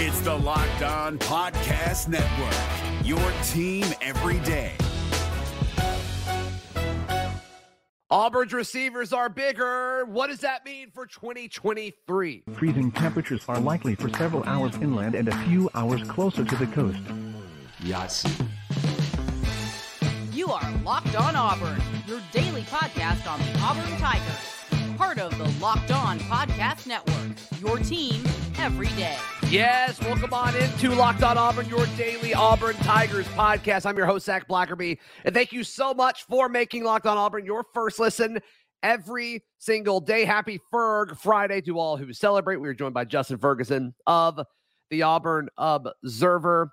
It's the Locked On Podcast Network, your team every day. Auburn's receivers are bigger. What does that mean for 2023? Freezing temperatures are likely for several hours inland and a few hours closer to the coast. Yes. You are Locked On Auburn, your daily podcast on the Auburn Tigers. Part of the Locked On Podcast Network, your team every day. Yes, welcome on into Locked On Auburn, your daily Auburn Tigers podcast. I'm your host, Zac Blackerby, and thank you so much for making Locked On Auburn your first listen every single day. Happy Ferg Friday to all who celebrate. We are joined by Justin Ferguson of the Auburn Observer.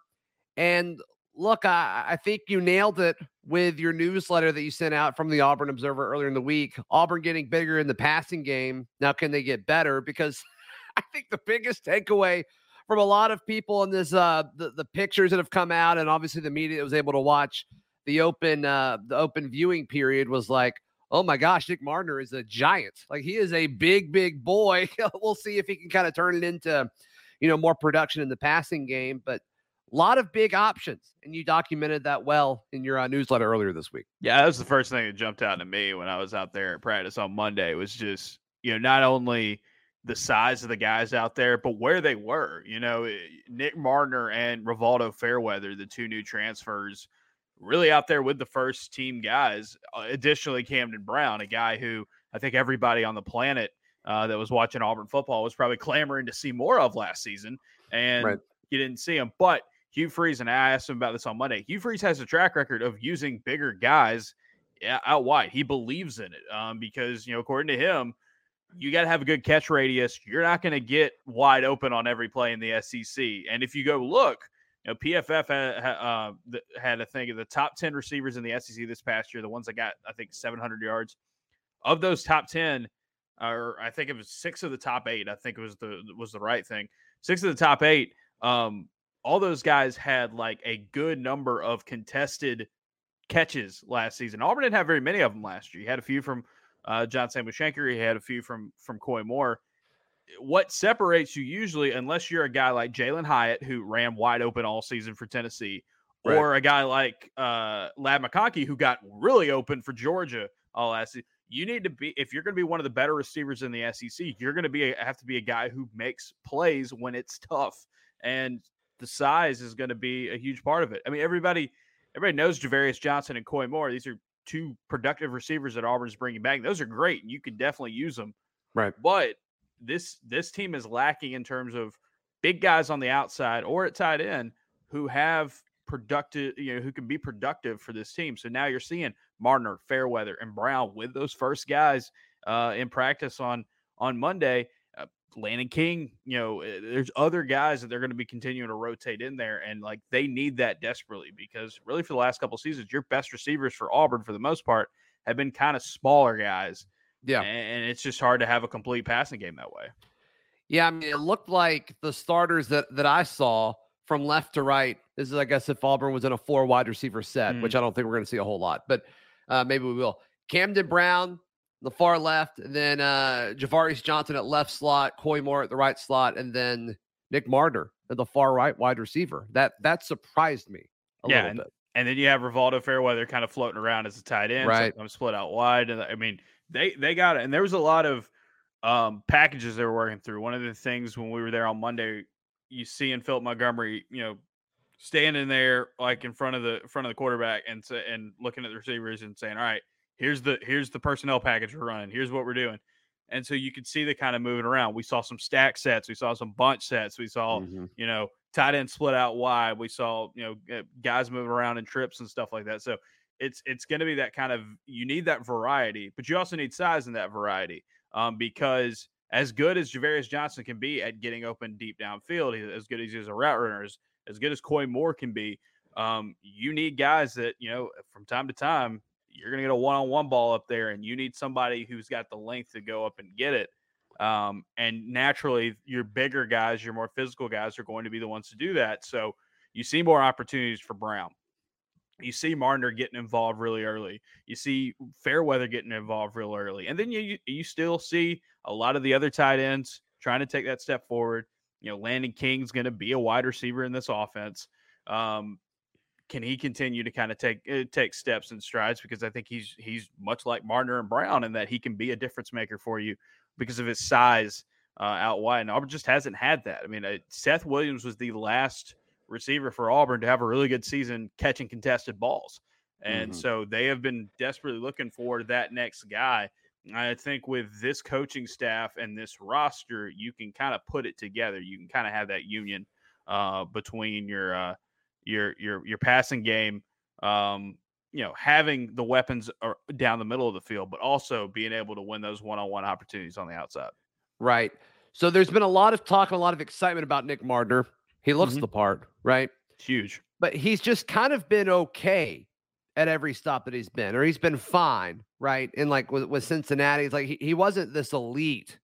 And look, I, I think you nailed it with your newsletter that you sent out from the Auburn Observer earlier in the week. Auburn getting bigger in the passing game. Now, can they get better? Because I think the biggest takeaway from a lot of people in this uh the, the pictures that have come out and obviously the media that was able to watch the open uh the open viewing period was like oh my gosh nick mardner is a giant. Like he is a big big boy. We'll see if he can kind of turn it into you know more production in the passing game but a lot of big options. And you documented that well in your uh, newsletter earlier this week. Yeah that was the first thing that jumped out to me when i was out there at practice on monday was just you know not only the size of the guys out there, but where they were. You know, eh, Nick Mardner and Rivaldo Fairweather, the two new transfers, really out there with the first team guys. Uh, additionally, Camden Brown, a guy who I think everybody on the planet uh, that was watching Auburn football was probably clamoring to see more of last season, and right. you didn't see him. But Hugh Freeze, and I asked him about this on Monday. Hugh Freeze has a track record of using bigger guys out wide. He believes in it um, because, you know, according to him, you got to have a good catch radius. You're not going to get wide open on every play in the SEC. And if you go look, you know, PFF had, uh, had a thing of the top 10 receivers in the SEC this past year, the ones that got, I think, 700 yards. Of those top 10, or I think it was six of the top eight, I think it was the was the right thing. Six of the top eight, um, all those guys had like a good number of contested catches last season. Auburn didn't have very many of them last year. You had a few from uh, John Samuel Shenker. He had a few from from Coy Moore. What separates you usually, unless you're a guy like Jalen Hyatt who ran wide open all season for Tennessee, right. or a guy like uh, Ladd McConkey who got really open for Georgia all last season. You need to be if you're going to be one of the better receivers in the SEC, you're going to be a, have to be a guy who makes plays when it's tough, and the size is going to be a huge part of it. I mean, everybody everybody knows Ja'Varrius Johnson and Coy Moore. These are two productive receivers that Auburn's bringing back. Those are great, and you can definitely use them. Right. But this this team is lacking in terms of big guys on the outside or at tight end who have productive, you know, who can be productive for this team. So now you're seeing Mardner, Fairweather, and Brown with those first guys uh, in practice on on Monday. Landen King, you know, eh, there's other guys that they're going to be continuing to rotate in there, and like they need that desperately because really for the last couple seasons, your best receivers for Auburn for the most part have been kind of smaller guys. Yeah, and it's just hard to have a complete passing game that way. Yeah, I mean, it looked like the starters that that I saw from left to right. This is, I guess, if Auburn was in a four wide receiver set, mm. which I don't think we're going to see a whole lot, but uh, maybe we will. Camden Brown, the far left, and then uh Ja'Varrius Johnson at left slot, Coy Moore at the right slot, and then Nick Mardner at the far right wide receiver. That that surprised me a yeah, little and, bit. And then you have Rivaldo Fairweather kind of floating around as a tight end, right? I'm split out wide, and I mean they they got it. And there was a lot of um packages they were working through. One of the things when we were there on Monday, you see in Philip Montgomery, you know, standing there like in front of the front of the quarterback and and looking at the receivers and saying, "All right, here's the here's the personnel package we're running. Here's what we're doing. And so you could see the kind of moving around. We saw some stack sets. We saw some bunch sets. We saw, mm-hmm. you know, tight end split out wide. We saw, you know, guys moving around in trips and stuff like that. So it's it's going to be that kind of you need that variety, but you also need size in that variety um, because as good as Ja'Varrius Johnson can be at getting open deep downfield, as good as he is a route runner, as, as good as Coy Moore can be, um, you need guys that you know from time to time you're going to get a one-on-one ball up there, and you need somebody who's got the length to go up and get it. Um, and naturally, your bigger guys, your more physical guys, are going to be the ones to do that. So you see more opportunities for Brown. You see Mardner getting involved really early. You see Fairweather getting involved real early, and then you you still see a lot of the other tight ends trying to take that step forward. You know, Landen King's going to be a wide receiver in this offense. Um, can he continue to kind of take uh, take steps and strides? Because I think he's he's much like Mardner and Brown in that he can be a difference maker for you because of his size uh, out wide. And Auburn just hasn't had that. I mean, uh, Seth Williams was the last receiver for Auburn to have a really good season catching contested balls. And Mhm. so they have been desperately looking for that next guy. I think with this coaching staff and this roster, you can kind of put it together. You can kind of have that union uh, between your uh, your your your passing game, um, you know, having the weapons down the middle of the field, but also being able to win those one-on-one opportunities on the outside. Right. So there's been a lot of talk and a lot of excitement about Nick Mardner. He looks Mhm. the part, right? Huge. But he's just kind of been okay at every stop that he's been, or he's been fine, right? And like with, with Cincinnati, it's like he, he wasn't this elite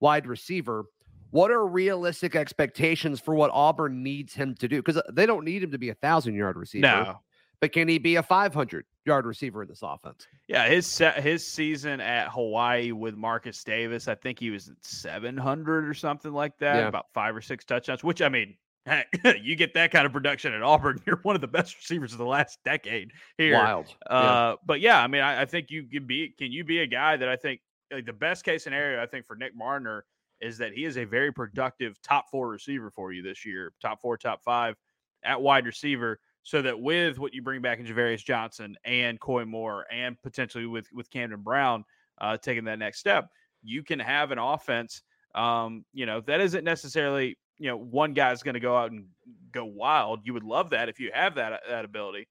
wide receiver. What are realistic expectations for what Auburn needs him to do? Because they don't need him to be a thousand yard receiver, No, but can he be a 500 yard receiver in this offense? Yeah, his se- his season at Hawaii with Marcus Davis, I think he was at 700 or something like that, Yeah. about five or six touchdowns. Which I mean, heck, you get that kind of production at Auburn, you're one of the best receivers of the last decade here. Wild. Yeah. Uh, but yeah, I mean, I, I think you can be. Can you be a guy that I think like, the best case scenario? I think for Nick Mardner is that he is a very productive top four receiver for you this year, top four, top five at wide receiver. So that with what you bring back in Ja'Varrius Johnson and Coy Moore and potentially with with Camden Brown uh, taking that next step, you can have an offense. Um, you know that isn't necessarily you know one guy's going to go out and go wild. You would love that if you have that that ability.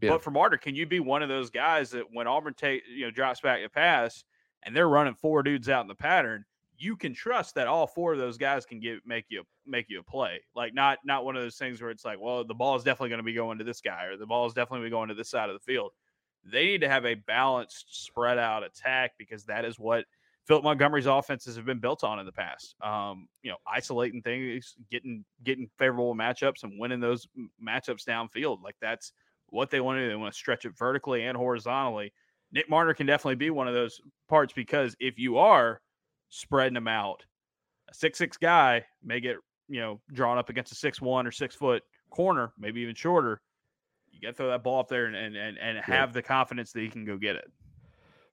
Yeah. But for Mardner, can you be one of those guys that when Auburn take you know drops back to pass and they're running four dudes out in the pattern, you can trust that all four of those guys can get make you make you a play. Like not not one of those things where it's like, well, the ball is definitely going to be going to this guy or the ball is definitely going to be going to this side of the field. They need to have a balanced, spread out attack because that is what Philip Montgomery's offenses have been built on in the past. Um, you know, isolating things, getting getting favorable matchups, and winning those matchups downfield. Like that's what they want to do. They want to stretch it vertically and horizontally. Nick Mardner can definitely be one of those parts because if you are spreading them out, a six six guy may get you know drawn up against a six one or six foot corner, maybe even shorter. You got to throw that ball up there and and and, and have the confidence that he can go get it.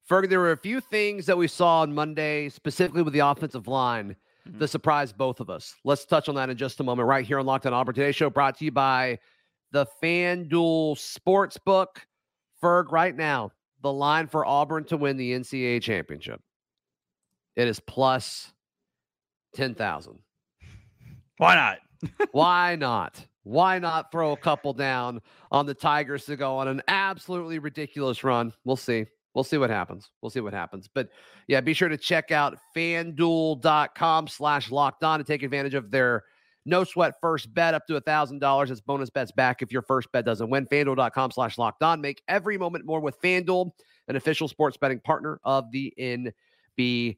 Ferg, there were a few things that we saw on Monday, specifically with the offensive line, Mhm. that surprised both of us. Let's touch on that in just a moment, right here on Locked On Auburn. Today's show brought to you by the FanDuel Sportsbook. Ferg, right now, the line for Auburn to win the NCAA championship. It is plus 10,000. Why not? Why not? Why not throw a couple down on the Tigers to go on an absolutely ridiculous run? We'll see. We'll see what happens. We'll see what happens. But yeah, be sure to check out fanduel.com slash locked on to take advantage of their no sweat first bet up to a thousand dollars. It's bonus bets back if your first bet doesn't win. Fanduel.com slash locked on. Make every moment more with Fanduel, an official sports betting partner of the NBA.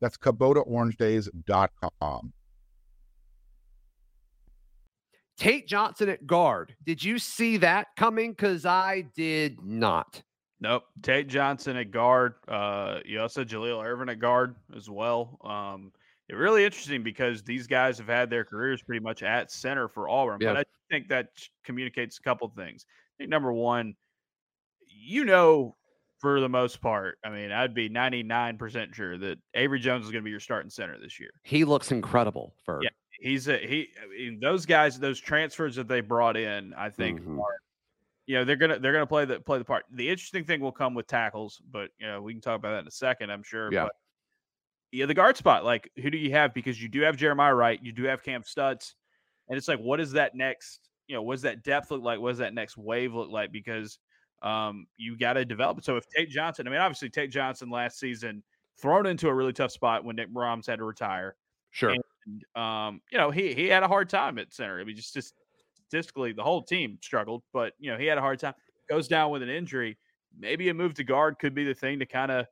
That's KubotaOrangeDays.com. Tate Johnson at guard. Did you see that coming? Because I did not. Nope. Tate Johnson at guard. Uh, you also Jaleel Irvin at guard as well. Um, it really interesting because these guys have had their careers pretty much at center for Auburn. Yeah. But I think that communicates a couple things. I think number one, you know, for the most part, I mean, I'd be 99% sure that Avery Jones is going to be your starting center this year. He looks incredible for Yeah. He's a he. I mean, those guys, those transfers that they brought in, I think Mhm. are, you know, they're gonna they're gonna play the play the part. The interesting thing will come with tackles, but you know, we can talk about that in a second, I'm sure. Yeah. But yeah, the guard spot, like, who do you have? Because you do have Jeremiah Wright, you do have Kam Stutts, and it's like, what is that next? You know, what does that depth look like? What does that next wave look like? Because um, you got to develop it. So if Tate Johnson, I mean, obviously Tate Johnson last season thrown into a really tough spot when Nick Brahms had to retire sure. And And, um, you know, he he had a hard time at center. I mean, just, just statistically, the whole team struggled, but you know, he had a hard time. Goes down with an injury. Maybe a move to guard could be the thing to kind of,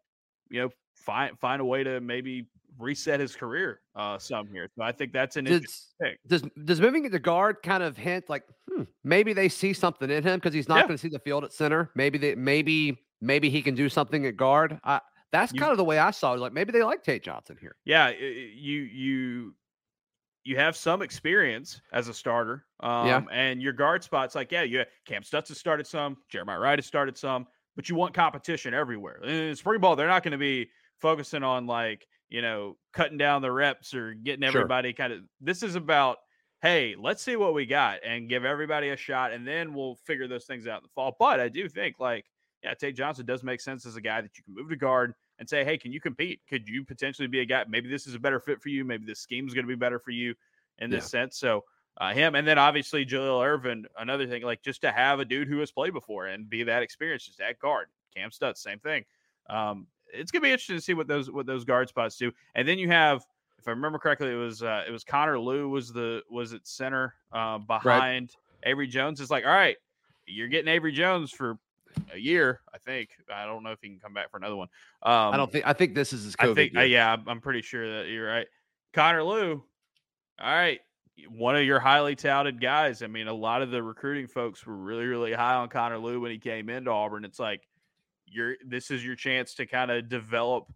you know, find find a way to maybe reset his career uh some here. So I think that's an interesting Does, does does moving to guard kind of hint like hmm, maybe they see something in him because he's not Yeah. going to see the field at center. Maybe they maybe maybe he can do something at guard. I, that's You- kind of the way I saw it. Like maybe they like Tate Johnson here. Yeah, you you you have some experience as a starter. Um, Yeah. and your guard spots like yeah, you Kam Stutts has started some, Jeremiah Wright has started some, but you want competition everywhere. In spring ball, they're not going to be focusing on like you know cutting down the reps or getting Sure. everybody kind of. This is about hey, let's see what we got and give everybody a shot, and then we'll figure those things out in the fall. But I do think like yeah, Tate Johnson does make sense as a guy that you can move to guard and say, hey, can you compete? Could you potentially be a guy? Maybe this is a better fit for you. Maybe this scheme is going to be better for you in this sense. So uh, him, and then obviously Jaleel Irvin. Another thing, like just to have a dude who has played before and be that experience, just at guard. Kam Stutts, same thing. Um, it's gonna be interesting to see what those what those guard spots do. And then you have, if I remember correctly, it was uh, it was Connor Lew was the was at center uh, behind Avery Jones. It's like, all right, you're getting Avery Jones for a year, I think. I don't know if he can come back for another one. Um, I don't think I think this is his I COVID think, uh, yeah, I'm- I'm pretty sure that you're right. Connor Lew. all right, one of your highly touted guys. I mean, a lot of the recruiting folks were really, really high on Connor Lew when he came into Auburn. It's like you're this is your chance to kind of develop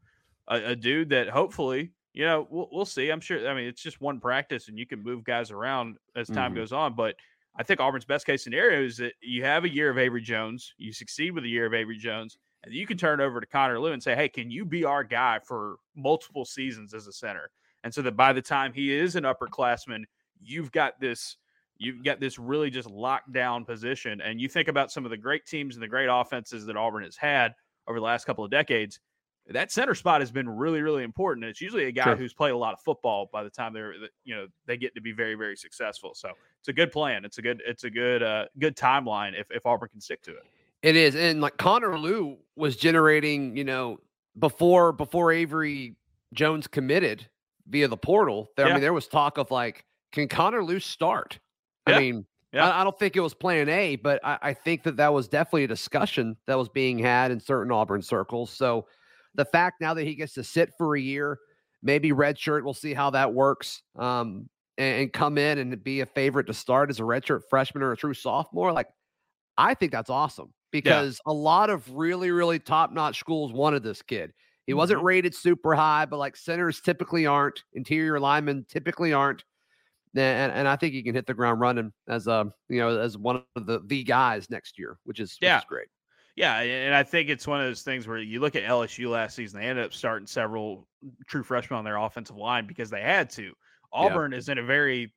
a, a dude that hopefully, you know, we'll, we'll see. I'm sure. I mean, it's just one practice, and you can move guys around as time Mhm. goes on, but. I think Auburn's best case scenario is that you have a year of Avery Jones, you succeed with a year of Avery Jones, and you can turn it over to Connor Lew and say, "Hey, can you be our guy for multiple seasons as a center?" And so that by the time he is an upperclassman, you've got this you've got this really just locked down position. And you think about some of the great teams and the great offenses that Auburn has had over the last couple of decades. That center spot has been really, really important. And it's usually a guy Sure. who's played a lot of football by the time they're, you know, they get to be very, very successful. So it's a good plan. It's a good, it's a good, uh, good timeline if, if Auburn can stick to it. It is, and like Connor Lew was generating, you know, before before Avery Jones committed via the portal. There, I mean, there was talk of like, can Connor Lew start? Yeah. I mean, Yeah. I, I don't think it was Plan A, but I, I think that that was definitely a discussion that was being had in certain Auburn circles. So the fact now that he gets to sit for a year, maybe redshirt, we'll see how that works. Um, and, and come in and be a favorite to start as a redshirt freshman or a true sophomore. Like, I think that's awesome because a lot of really, really top notch schools wanted this kid. He wasn't rated super high, but like centers typically aren't, interior linemen typically aren't. And, and I think he can hit the ground running as a you know as one of the the guys next year, which is which Yeah. is great. Yeah, and I think it's one of those things where you look at LSU last season, they ended up starting several true freshmen on their offensive line because they had to. Auburn is in a very,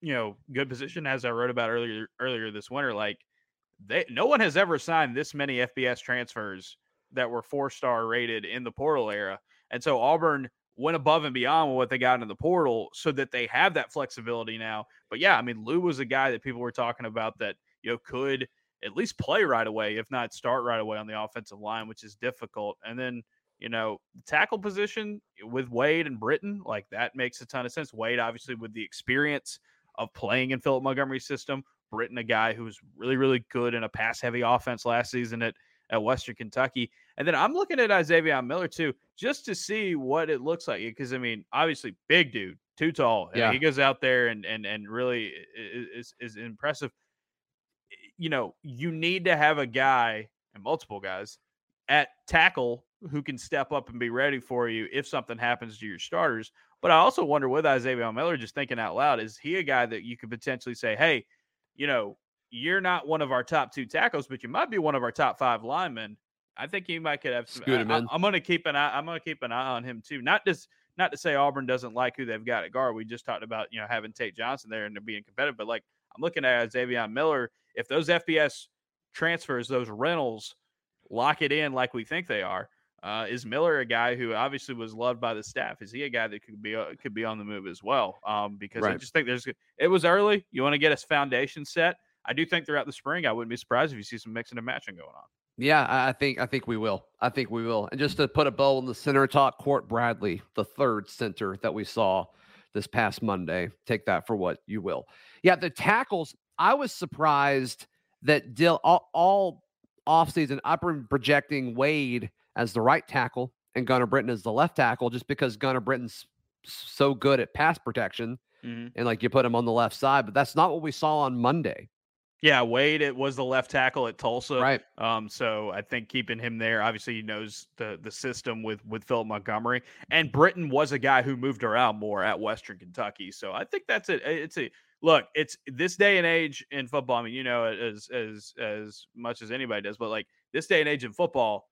you know, good position as I wrote about earlier earlier this winter. Like they no one has ever signed this many FBS transfers that were four star rated in the portal era. And so Auburn went above and beyond with what they got in the portal so that they have that flexibility now. But yeah, I mean, Lew was a guy that people were talking about that, you know, could at least play right away, if not start right away on the offensive line, which is difficult. And then, you know, the tackle position with Wade and Britton, like that makes a ton of sense. Wade, obviously, with the experience of playing in Philip Montgomery's system, Britton, a guy who's really, really good in a pass heavy offense last season at, at Western Kentucky. And then I'm looking at Isaiah Miller too, just to see what it looks like. Because I mean, obviously, big dude, too tall. I mean, Yeah. he goes out there and and and really is is impressive. You know, you need to have a guy and multiple guys at tackle who can step up and be ready for you if something happens to your starters. But I also wonder with Isaiah Miller, just thinking out loud, is he a guy that you could potentially say, hey, you know, you're not one of our top two tackles, but you might be one of our top five linemen. I think he might could have some. Scoot him I, in. am going to keep an eye. I'm going to keep an eye on him too. Not just not to say Auburn doesn't like who they've got at guard. We just talked about you know having Tate Johnson there and being competitive, but like I'm looking at Izavion Miller. If those FBS transfers, those rentals, lock it in like we think they are, uh, is Miller a guy who obviously was loved by the staff? Is he a guy that could be uh, could be on the move as well? Um, because I just think there's it was early. You want to get a foundation set. I do think throughout the spring, I wouldn't be surprised if you see some mixing and matching going on. Yeah, I think I think we will. I think we will. And just to put a bow on the center talk, Court Bradley, the third center that we saw, this past Monday. Take that for what you will. Yeah, the tackles, I was surprised that Dill all, all offseason upper projecting Wade as the right tackle and Gunner Britton as the left tackle just because Gunner Britton's so good at pass protection Mhm. and like you put him on the left side, but that's not what we saw on Monday. Yeah, Wade it was the left tackle at Tulsa. Right. Um, so I think keeping him there, obviously he knows the the system with with Philip Montgomery, and Britton was a guy who moved around more at Western Kentucky. So I think that's it. It's a look. It's this day and age in football. I mean, you know, as as as much as anybody does, but like this day and age in football,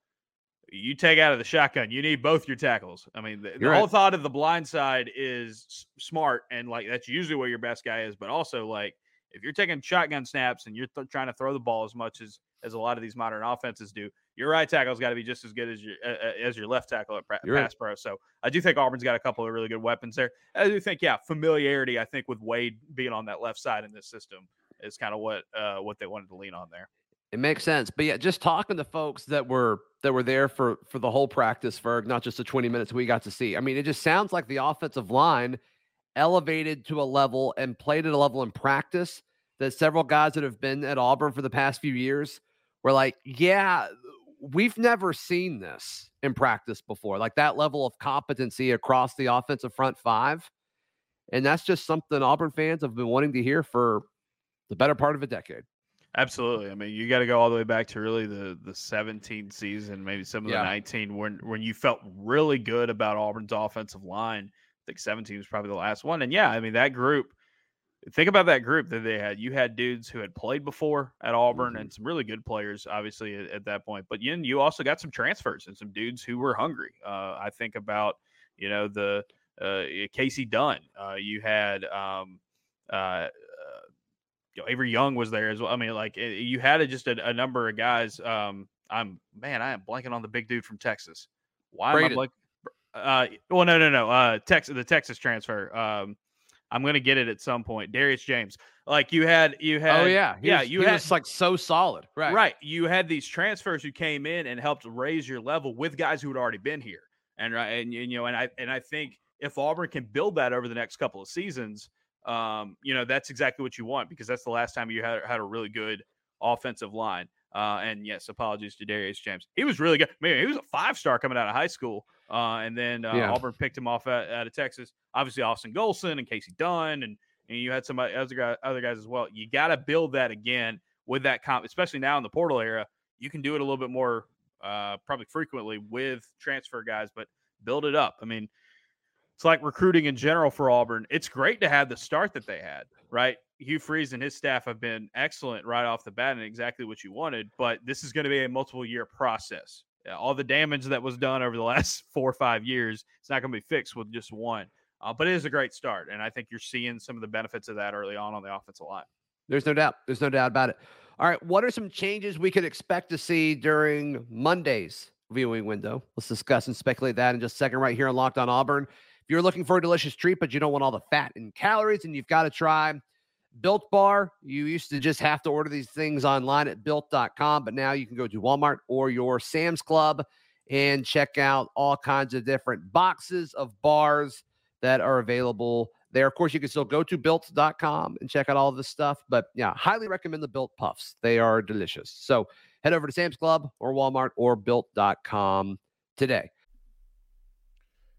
you take out of the shotgun, you need both your tackles. I mean, the, the You're whole thought of the blind side is smart, and like that's usually where your best guy is. But also, like if you're taking shotgun snaps and you're th- trying to throw the ball as much as as a lot of these modern offenses do, your right tackle's got to be just as good as your uh, as your left tackle at pra- pass pro. So I do think Auburn's got a couple of really good weapons there. I do think, yeah, familiarity. I think with Wade being on that left side in this system is kind of what uh, what they wanted to lean on there. It makes sense. But yeah, just talking to folks that were that were there for for the whole practice, Ferg, not just the 20 minutes we got to see. I mean, it just sounds like the offensive line elevated to a level and played at a level in practice that several guys that have been at Auburn for the past few years were like, yeah, we've never seen this in practice before. Like that level of competency across the offensive front five. And that's just something Auburn fans have been wanting to hear for the better part of a decade. Absolutely. I mean, you got to go all the way back to really the the 17 season, maybe some of Yeah. the 19 when when you felt really good about Auburn's offensive line. I think 17 was probably the last one. And yeah, I mean that group. Think about that group that they had. You had dudes who had played before at Auburn Mhm. and some really good players, obviously at, at that point. But then you also got some transfers and some dudes who were hungry. Uh, I think about you know the uh, Casey Dunn. Uh, you had um, uh, you know, Avery Young was there as well. I mean, like it, you had a, just a, a number of guys. Um, I'm man, I am blanking on the big dude from Texas. Why Braden. am I blank? Uh, well, no, no, no. Uh, Texas, the Texas transfer. Um, I'm gonna get it at some point. Darius James. Like you had, you had. oh yeah, He yeah. was- you had was like so solid, right? Right. You had these transfers who came in and helped raise your level with guys who had already been here. And right, and, and, you know, and I and I think if Auburn can build that over the next couple of seasons, um, you know, that's exactly what you want because that's the last time you had had a really good offensive line. Uh, and yes, apologies to Darius James. He was really good. Man, he was a five star coming out of high school. Uh, and then uh, Yeah. Auburn picked him off out, out of Texas. Obviously, Austin Golson and Casey Dunn, and and you had some other guys, other guys as well. You got to build that again with that comp, especially now in the portal era. You can do it a little bit more, uh, probably frequently with transfer guys, but build it up. I mean, it's like recruiting in general for Auburn. It's great to have the start that they had, right? Hugh Freeze and his staff have been excellent right off the bat and exactly what you wanted, but this is going to be a multiple year process. Uh, All the damage that was done over the last four or five years, it's not going to be fixed with just one. Uh, but it is a great start, and I think you're seeing some of the benefits of that early on on the offensive line. There's no doubt. There's no doubt about it. All right. What are some changes we could expect to see during Monday's viewing window? Let's discuss and speculate that in just a second, right here on Locked on Auburn. If you're looking for a delicious treat, but you don't want all the fat and calories, and you've got to try Built Bar, you used to just have to order these things online at built.com, but now you can go to Walmart or your Sam's Club and check out all kinds of different boxes of bars that are available there. Of course, you can still go to built.com and check out all this stuff. But yeah, highly recommend the built puffs. They are delicious. So head over to Sam's Club or Walmart or built.com today.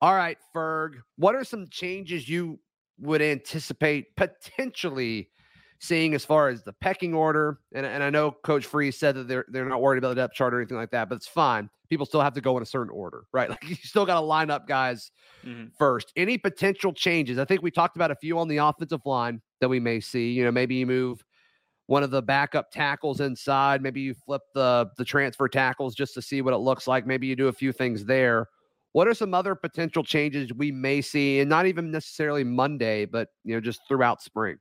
All right, Ferg, what are some changes you would anticipate potentially seeing as far as the pecking order? And, and I know Coach Freeze said that they're they're not worried about the depth chart or anything like that, but it's fine. People still have to go in a certain order, right? Like you still got to line up guys Mhm. first. Any potential changes? I think we talked about a few on the offensive line that we may see. You know, maybe you move one of the backup tackles inside. Maybe you flip the the transfer tackles just to see what it looks like. Maybe you do a few things there. What are some other potential changes we may see, and not even necessarily Monday, but you know, just throughout spring?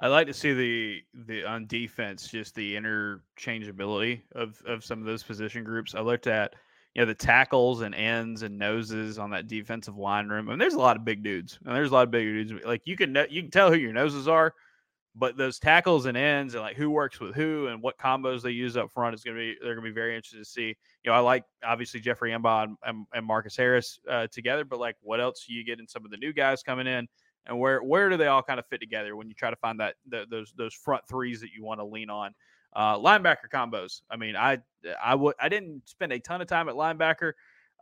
I like to see the the on defense just the interchangeability of of some of those position groups. I looked at you know the tackles and ends and noses on that defensive line room. I mean, there's a lot of big dudes, and there's a lot of big dudes. Like you can you can tell who your noses are, but those tackles and ends and like who works with who and what combos they use up front is going to be they're going to be very interested to see. You know, I like obviously Jeffrey M'ba and, and, Marcus Harris uh, together, but like what else you get in some of the new guys coming in? and where where do they all kind of fit together when you try to find that the, those those front threes that you want to lean on uh, linebacker combos i mean i i would i didn't spend a ton of time at linebacker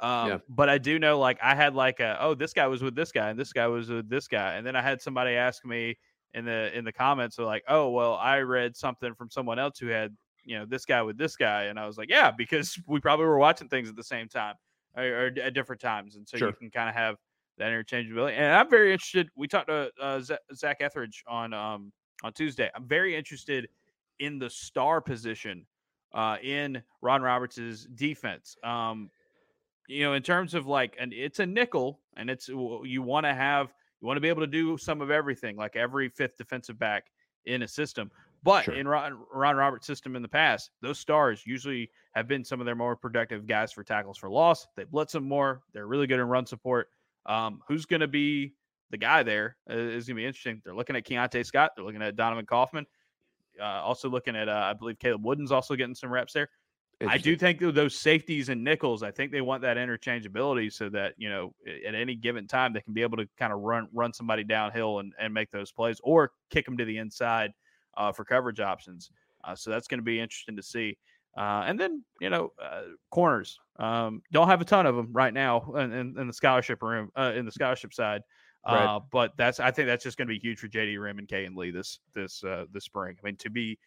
um, yeah. but i do know like i had like a oh this guy was with this guy and this guy was with this guy and then i had somebody ask me in the in the comments are like oh well i read something from someone else who had you know this guy with this guy and i was like yeah because we probably were watching things at the same time or, or at different times and so sure. you can kind of have that interchangeability. And I'm very interested. We talked to uh, Zach Etheridge on um, on Tuesday. I'm very interested in the star position uh, in Ron Roberts' defense. Um, you know, in terms of like, and it's a nickel, and it's you want to have you want to be able to do some of everything, like every fifth defensive back in a system. But sure. in Ron, Ron Roberts' system in the past, those stars usually have been some of their more productive guys for tackles for loss. They blitz them more. They're really good in run support. Um, who's going to be the guy there uh, is going to be interesting. They're looking at Keionte Scott. They're looking at Donovan Kaufman. Uh, also looking at, uh, I believe Caleb Wooden's also getting some reps there. I do think those safeties and nickels. I think they want that interchangeability so that you know at any given time they can be able to kind of run run somebody downhill and, and make those plays or kick them to the inside uh, for coverage options. Uh, so that's going to be interesting to see. Uh, and then you know uh, corners um, don't have a ton of them right now in, in, in the scholarship room uh, in the scholarship side. Right. Uh, but that's I think that's just going to be huge for JD Rhym and Kayin Lee this this uh, this spring. I mean to be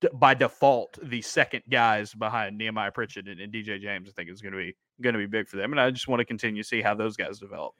d- by default the second guys behind Nehemiah Pritchett and, and DJ James, I think is going to be going to be big for them. And I just want to continue to see how those guys develop.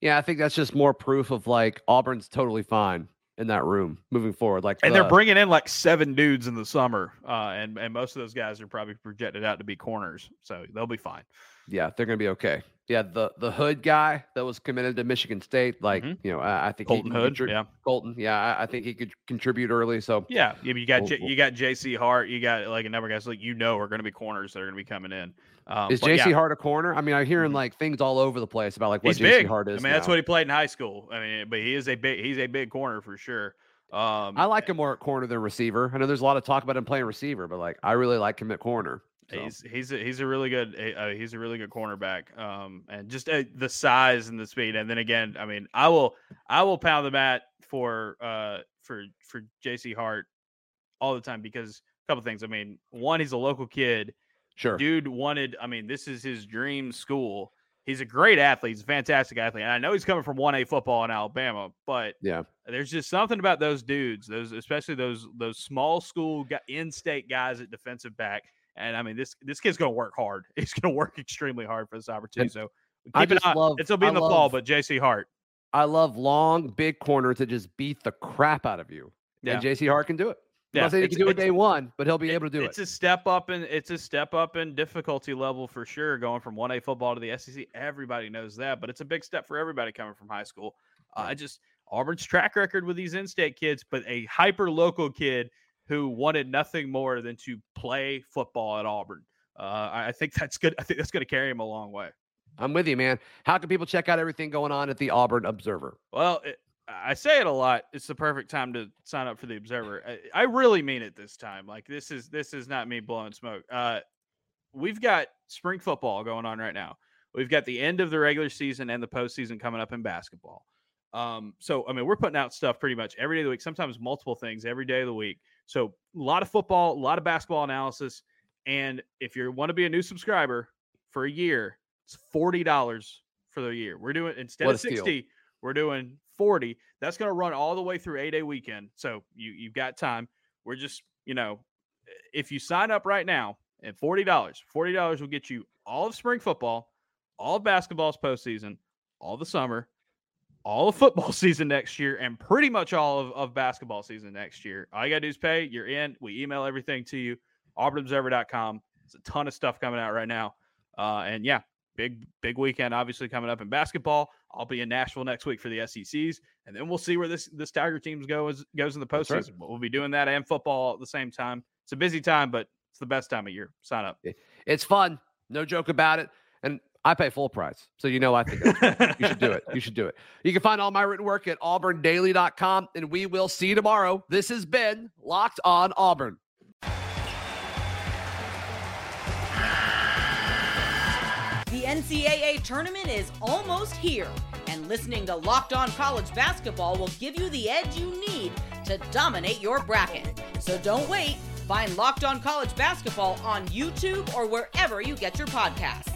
Yeah, I think that's just more proof of like Auburn's totally fine in that room moving forward. Like, and the, they're bringing in like seven dudes in the summer, uh, and and most of those guys are probably projected out to be corners, so they'll be fine. Yeah, they're gonna be okay. Yeah, the the Hood guy that was committed to Michigan State, like mm-hmm. you know, I, I think Colton Hood, contri- yeah, Colton, yeah, I, I, think he could contribute early. So yeah, you got J- you got J.C. Hart, you got like a number of guys like you know are going to be corners that are going to be coming in. Um, is J.C. Yeah. Hart a corner? I mean, I'm hearing mm-hmm. like things all over the place about like what J.C. Hart is. I mean, now. that's what he played in high school. I mean, but he is a big he's a big corner for sure. Um, I like him more at corner than receiver. I know there's a lot of talk about him playing receiver, but like I really like him at corner. So. He's he's a, he's a really good uh, he's a really good cornerback, um, and just uh, the size and the speed. And then again, I mean, I will I will pound the mat for uh for for J.C. Hart all the time because a couple things. I mean, one, he's a local kid. Sure, dude wanted. I mean, this is his dream school he's a great athlete. He's a fantastic athlete. And I know he's coming from 1A football in Alabama, but yeah, there's just something about those dudes, those especially those those small school in-state guys at defensive back. And I mean, this this kid's going to work hard. He's going to work extremely hard for this opportunity. So keep an eye. Love, it'll be in the love, fall, but JC Hart. I love long, big corners that just beat the crap out of you. Yeah. And JC Hart can do it. Yeah, I'm saying he can do it day one, but he'll be able to do it's it. It's a step up and it's a step up in difficulty level for sure. Going from one A football to the SEC, everybody knows that, but it's a big step for everybody coming from high school. Uh, I just Auburn's track record with these in-state kids, but a hyper local kid who wanted nothing more than to play football at Auburn. Uh, I think that's good. I think that's going to carry him a long way. I'm with you, man. How can people check out everything going on at the Auburn Observer? Well, it, I say it a lot. It's the perfect time to sign up for the Observer. I, I, really mean it this time. Like this is this is not me blowing smoke. Uh, we've got spring football going on right now. We've got the end of the regular season and the postseason coming up in basketball. Um, so I mean, we're putting out stuff pretty much every day of the week. Sometimes multiple things every day of the week. So a lot of football, a lot of basketball analysis. And if you want to be a new subscriber for a year, it's forty dollars for the year. We're doing instead of sixty. Steal. We're doing 40. That's going to run all the way through a day weekend. So you, you've got time. We're just, you know, if you sign up right now at $40, $40 will get you all of spring football, all of basketball's postseason, all the summer, all of football season next year, and pretty much all of, of basketball season next year. All you got to do is pay. You're in. We email everything to you. AuburnObserver.com. There's a ton of stuff coming out right now. Uh, and yeah, big big weekend obviously coming up in basketball. I'll be in Nashville next week for the SECs, and then we'll see where this this Tiger team goes goes in the postseason. right. But we'll be doing that and football at the same time. It's a busy time, but it's the best time of year. Sign up. It's fun. No joke about it. I pay full price. So you know I think you should do it. You should do it. You can find all my written work at auburndaily.com and we will see you tomorrow. This has been Locked on Auburn. The NCAA tournament is almost here, and listening to Locked On College Basketball will give you the edge you need to dominate your bracket. So don't wait. Find Locked On College Basketball on YouTube or wherever you get your podcasts.